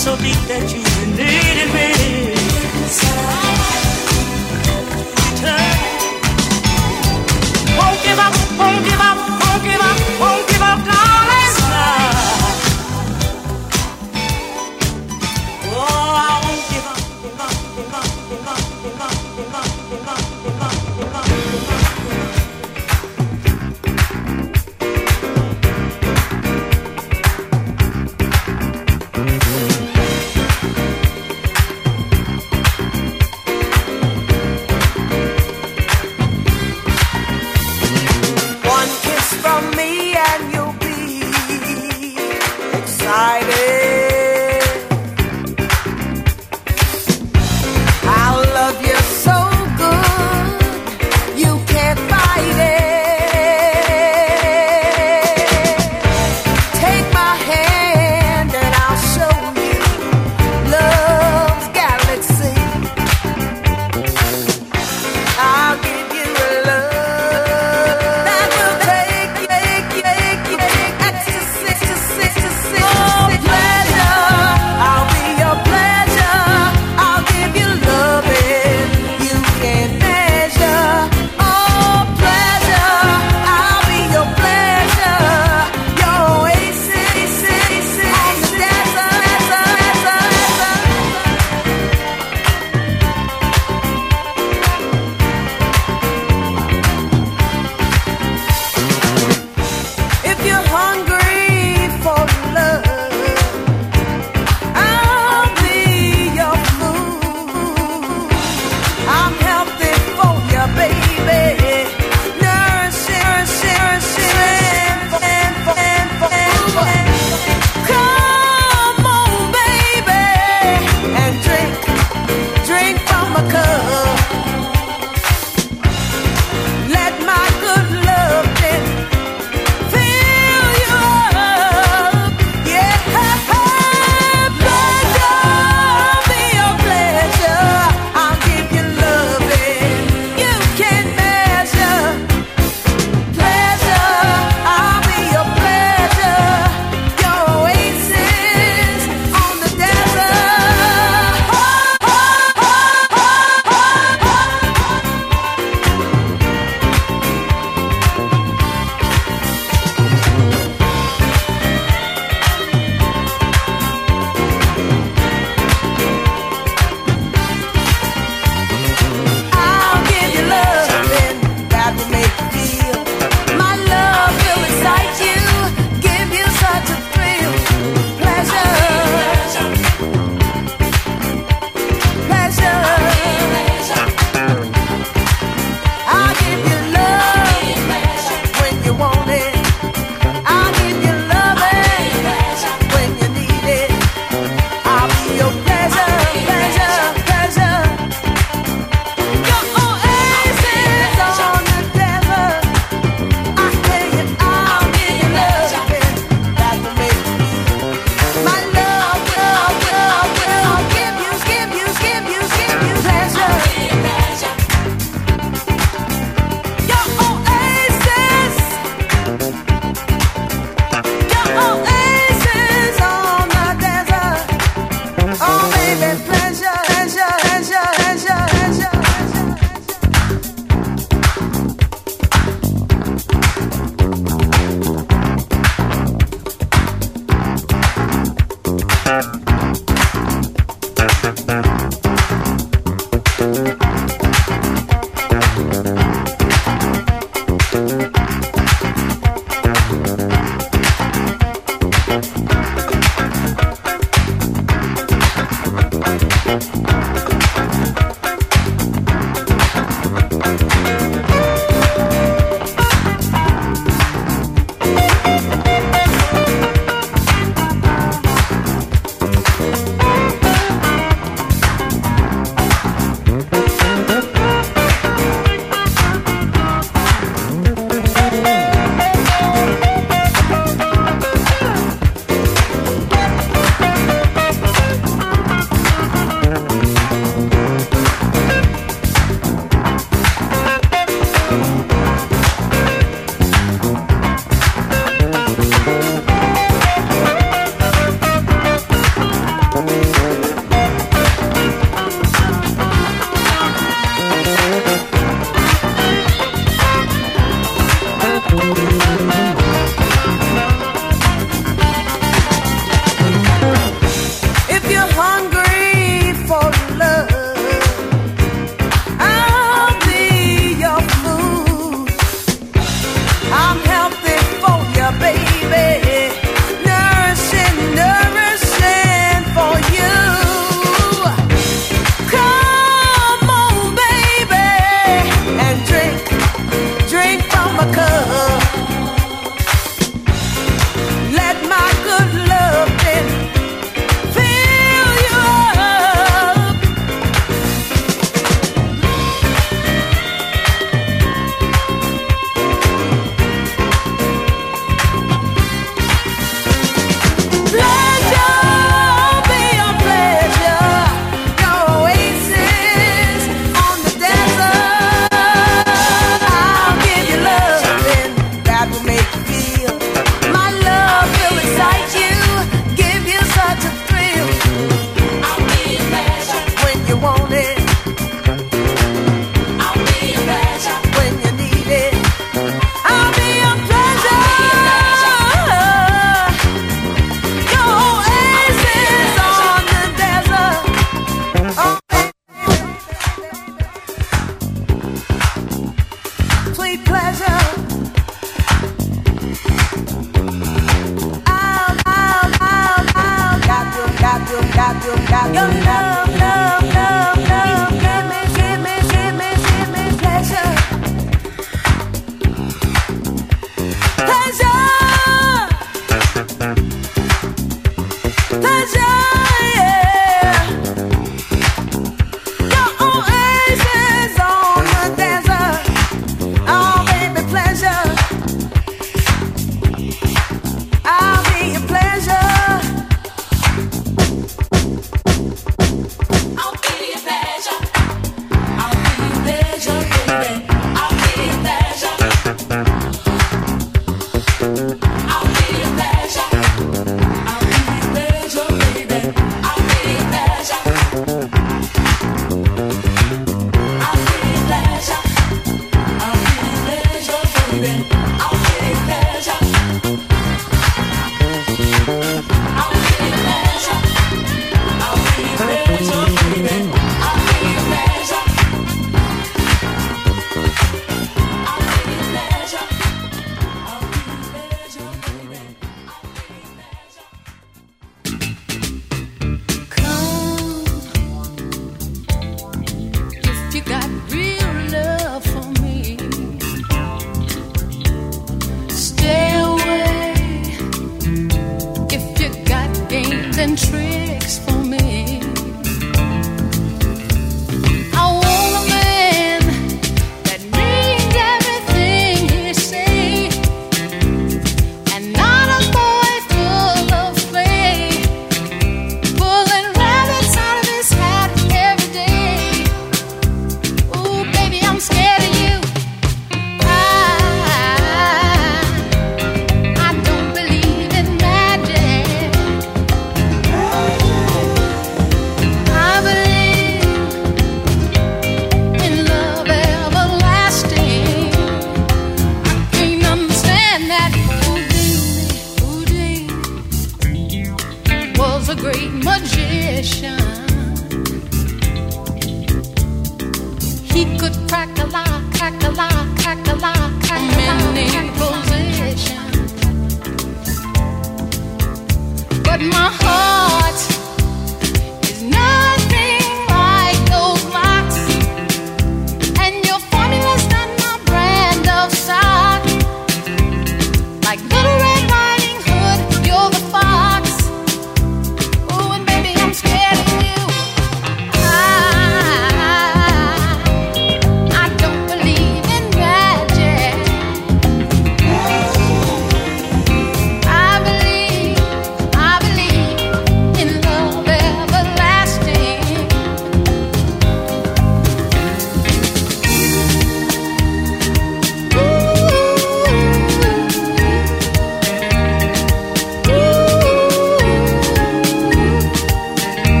so deep that you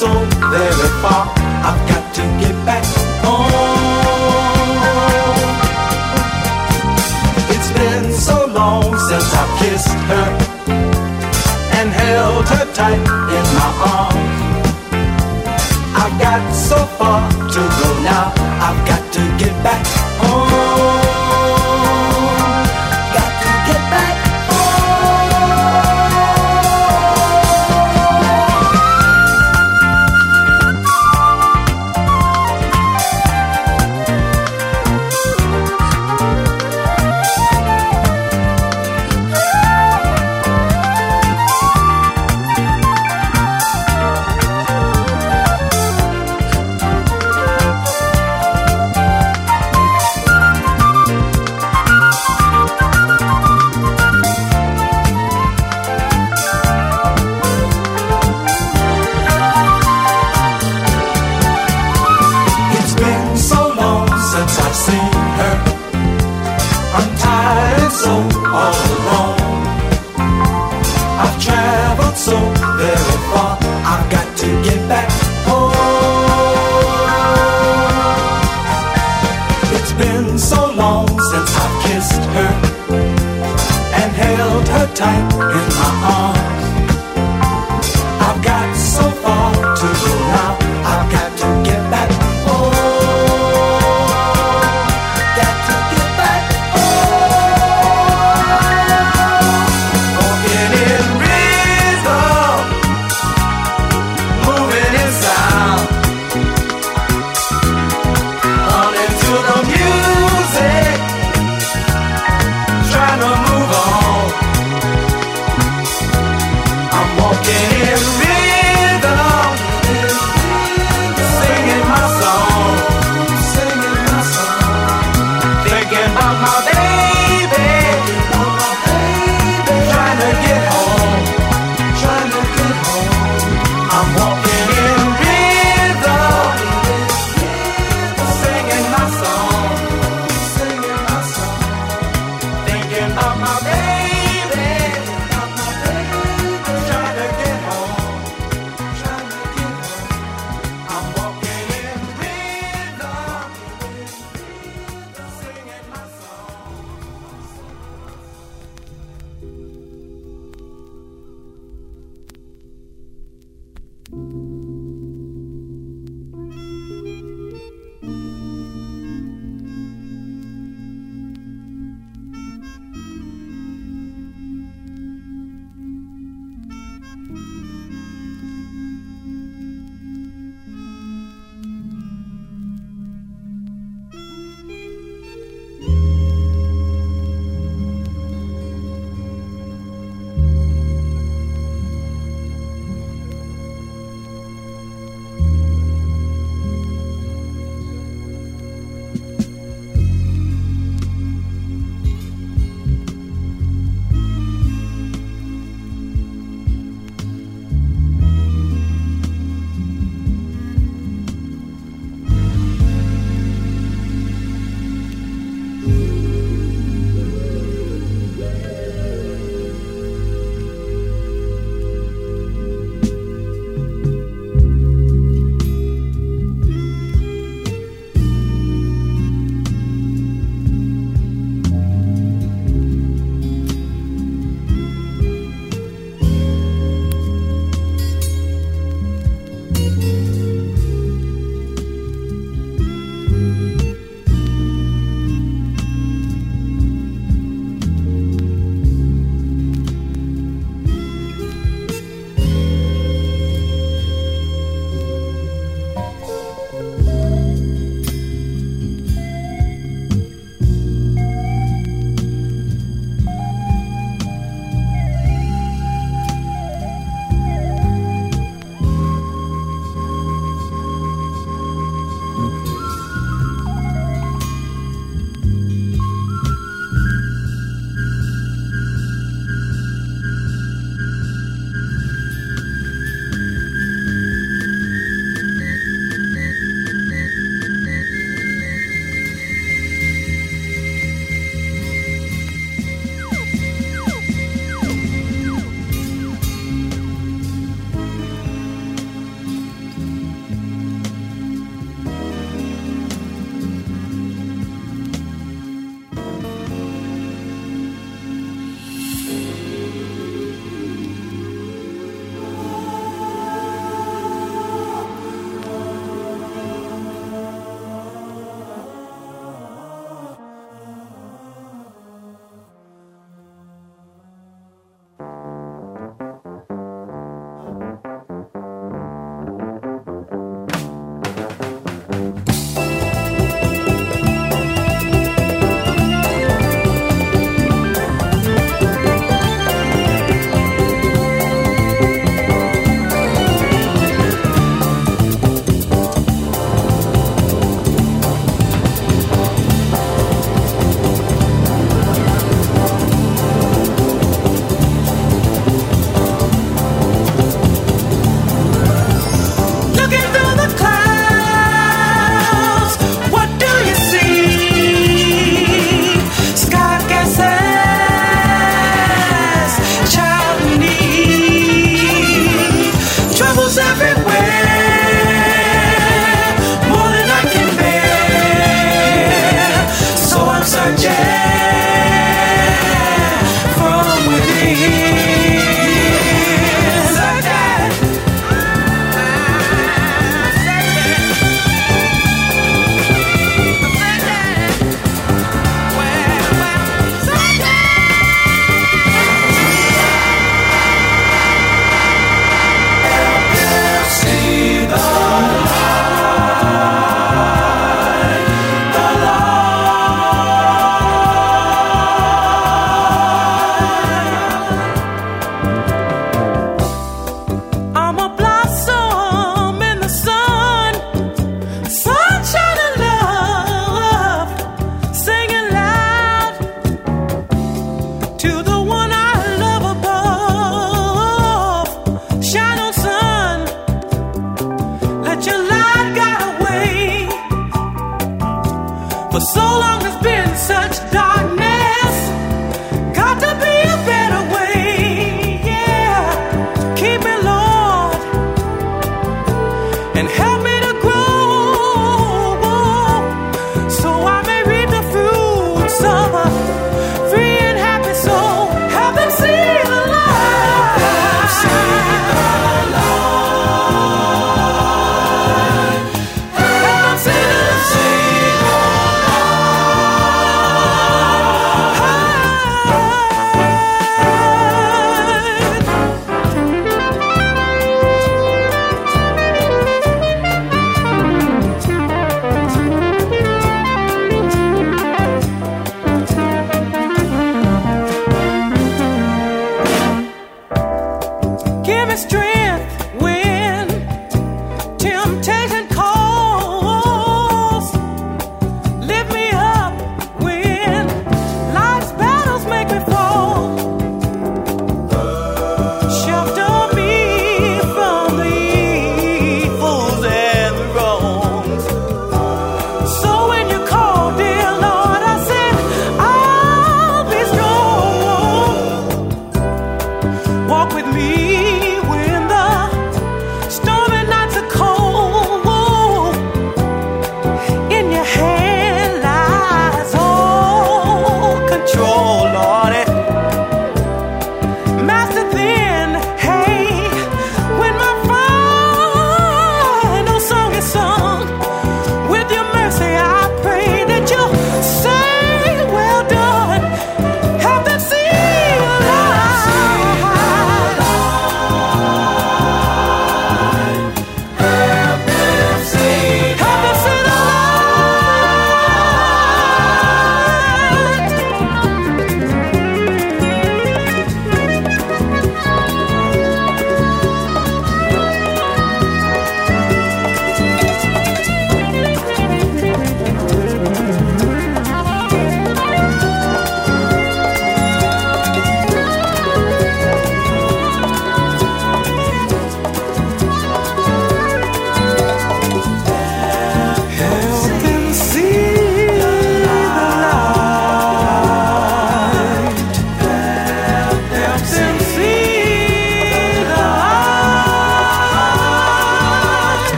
so very far. I've got to get back home. It's been so long since I've kissed her and held her tight in my arms. I've got so far to go now. I've got to get back home.